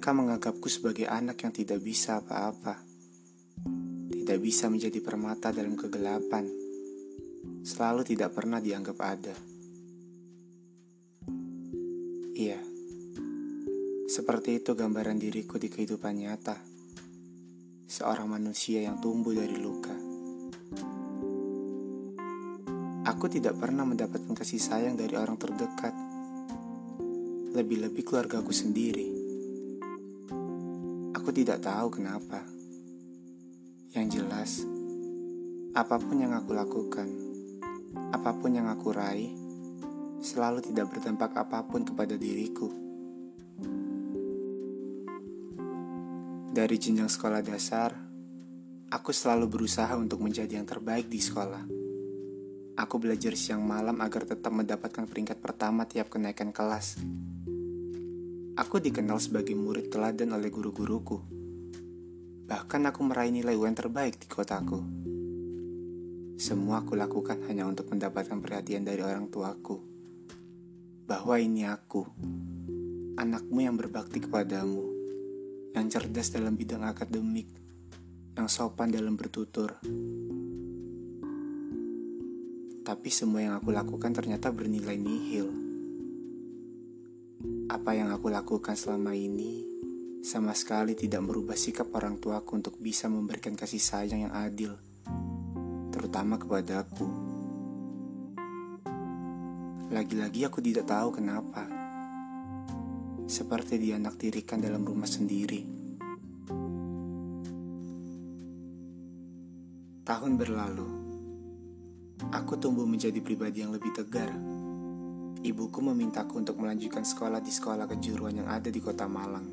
Mereka menganggapku sebagai anak yang tidak bisa apa-apa. Tidak bisa menjadi permata dalam kegelapan. Selalu tidak pernah dianggap ada. Iya. Seperti itu gambaran diriku di kehidupan nyata. Seorang manusia yang tumbuh dari luka. Aku tidak pernah mendapatkan kasih sayang dari orang terdekat. Lebih-lebih keluargaku sendiri. Aku tidak tahu kenapa. Yang jelas, apa pun yang aku lakukan, apa pun yang aku raih, selalu tidak berdampak apa pun kepada diriku. Dari jenjang sekolah dasar, aku selalu berusaha untuk menjadi yang terbaik di sekolah. Aku belajar siang malam agar tetap mendapatkan peringkat pertama tiap kenaikan kelas. Aku dikenal sebagai murid teladan oleh guru-guruku. Bahkan aku meraih nilai UN terbaik di kotaku. Semua aku lakukan hanya untuk mendapatkan perhatian dari orang tuaku. Bahwa ini aku, anakmu yang berbakti kepadamu, yang cerdas dalam bidang akademik, yang sopan dalam bertutur. Tapi semua yang aku lakukan ternyata bernilai nihil apa yang aku lakukan selama ini sama sekali tidak merubah sikap orang tuaku untuk bisa memberikan kasih sayang yang adil, terutama kepada aku. Lagi-lagi aku tidak tahu kenapa. Seperti dianaktirikan dalam rumah sendiri. Tahun berlalu, aku tumbuh menjadi pribadi yang lebih tegar Ibuku memintaku untuk melanjutkan sekolah di sekolah kejuruan yang ada di kota Malang,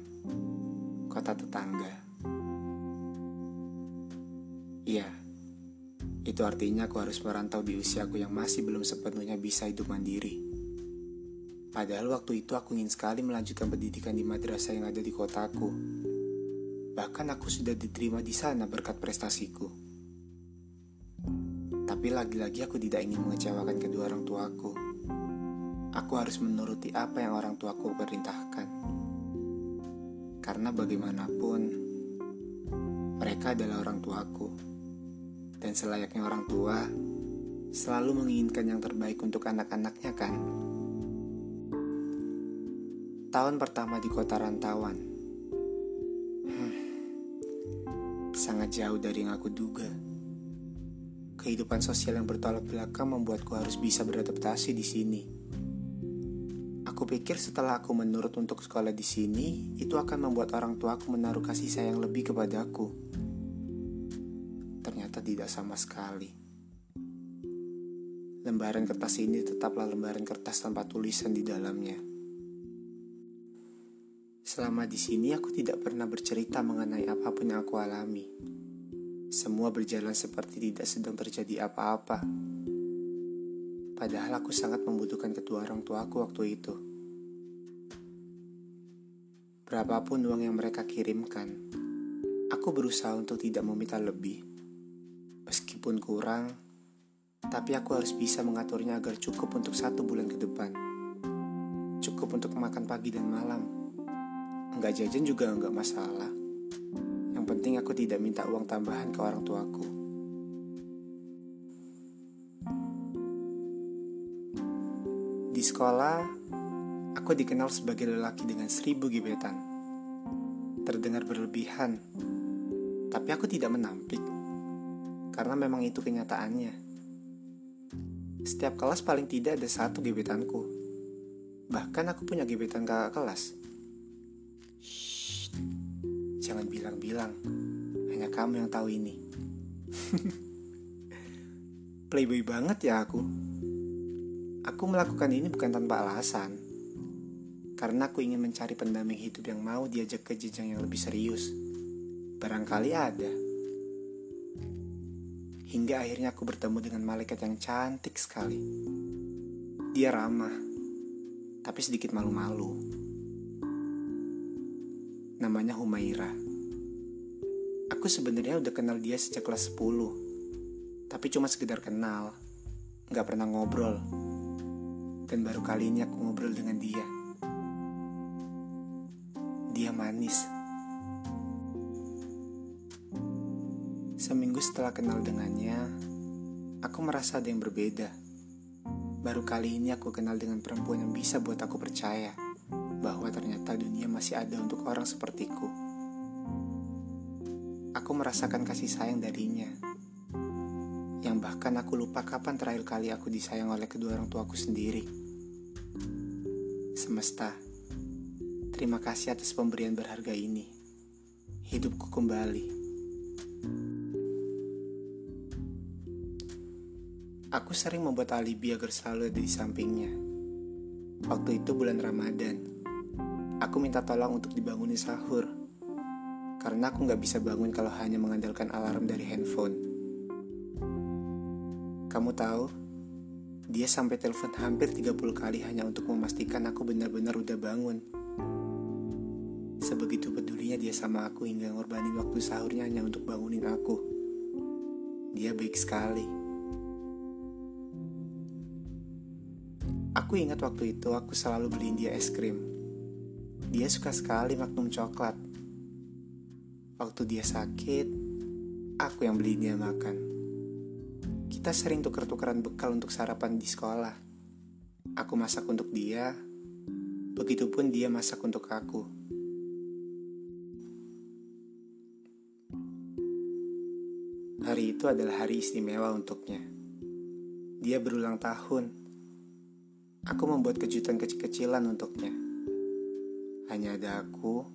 kota tetangga. Iya, itu artinya aku harus merantau di usiaku yang masih belum sepenuhnya bisa hidup mandiri. Padahal waktu itu aku ingin sekali melanjutkan pendidikan di madrasah yang ada di kotaku. Bahkan aku sudah diterima di sana berkat prestasiku. Tapi lagi-lagi aku tidak ingin mengecewakan kedua orang tuaku aku harus menuruti apa yang orang tuaku perintahkan. Karena bagaimanapun, mereka adalah orang tuaku. Dan selayaknya orang tua, selalu menginginkan yang terbaik untuk anak-anaknya kan? Tahun pertama di kota rantauan. Hmm, sangat jauh dari yang aku duga. Kehidupan sosial yang bertolak belakang membuatku harus bisa beradaptasi di sini Aku pikir setelah aku menurut untuk sekolah di sini, itu akan membuat orang tuaku menaruh kasih sayang lebih kepadaku. Ternyata tidak sama sekali. Lembaran kertas ini tetaplah lembaran kertas tanpa tulisan di dalamnya. Selama di sini aku tidak pernah bercerita mengenai apa pun yang aku alami. Semua berjalan seperti tidak sedang terjadi apa-apa. Padahal aku sangat membutuhkan kedua orang tuaku waktu itu. Berapapun uang yang mereka kirimkan, aku berusaha untuk tidak meminta lebih. Meskipun kurang, tapi aku harus bisa mengaturnya agar cukup untuk satu bulan ke depan. Cukup untuk makan pagi dan malam. Enggak jajan juga enggak masalah. Yang penting aku tidak minta uang tambahan ke orang tuaku. Di sekolah, aku dikenal sebagai lelaki dengan seribu gebetan. Terdengar berlebihan, tapi aku tidak menampik, karena memang itu kenyataannya. Setiap kelas paling tidak ada satu gebetanku. Bahkan aku punya gebetan kakak kelas. Shh, jangan bilang-bilang, hanya kamu yang tahu ini. Playboy banget ya aku. Aku melakukan ini bukan tanpa alasan. Karena aku ingin mencari pendamping hidup yang mau diajak ke jenjang yang lebih serius. Barangkali ada. Hingga akhirnya aku bertemu dengan malaikat yang cantik sekali. Dia ramah, tapi sedikit malu-malu. Namanya Humaira. Aku sebenarnya udah kenal dia sejak kelas 10. Tapi cuma sekedar kenal. Gak pernah ngobrol dan baru kali ini aku ngobrol dengan dia. Dia manis. Seminggu setelah kenal dengannya, aku merasa ada yang berbeda. Baru kali ini aku kenal dengan perempuan yang bisa buat aku percaya bahwa ternyata dunia masih ada untuk orang sepertiku. Aku merasakan kasih sayang darinya, yang bahkan aku lupa kapan terakhir kali aku disayang oleh kedua orang tuaku sendiri. Semesta, terima kasih atas pemberian berharga ini. Hidupku kembali. Aku sering membuat alibi agar selalu ada di sampingnya. Waktu itu bulan Ramadan. Aku minta tolong untuk dibangunin sahur. Karena aku nggak bisa bangun kalau hanya mengandalkan alarm dari handphone. Kamu tahu, dia sampai telepon hampir 30 kali hanya untuk memastikan aku benar-benar udah bangun. Sebegitu pedulinya dia sama aku hingga ngorbanin waktu sahurnya hanya untuk bangunin aku. Dia baik sekali. Aku ingat waktu itu aku selalu beliin dia es krim. Dia suka sekali magnum coklat. Waktu dia sakit, aku yang beliin dia makan. Kita sering tuker-tukeran bekal untuk sarapan di sekolah. Aku masak untuk dia, begitupun dia masak untuk aku. Hari itu adalah hari istimewa untuknya. Dia berulang tahun Aku membuat kejutan kecil-kecilan untuknya. Hanya ada aku,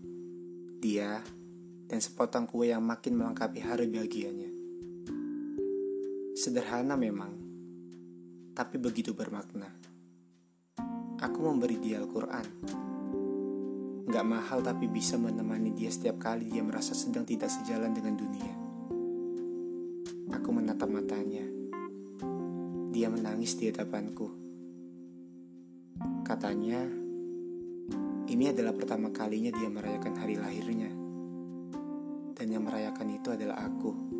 dia, dan sepotong kue yang makin melengkapi hari bahagianya. Sederhana memang, tapi begitu bermakna. Aku memberi dia Al-Quran. Gak mahal tapi bisa menemani dia setiap kali dia merasa sedang tidak sejalan dengan dunia. Aku menatap matanya. Dia menangis di hadapanku. Katanya, ini adalah pertama kalinya dia merayakan hari lahirnya. Dan yang merayakan itu adalah aku.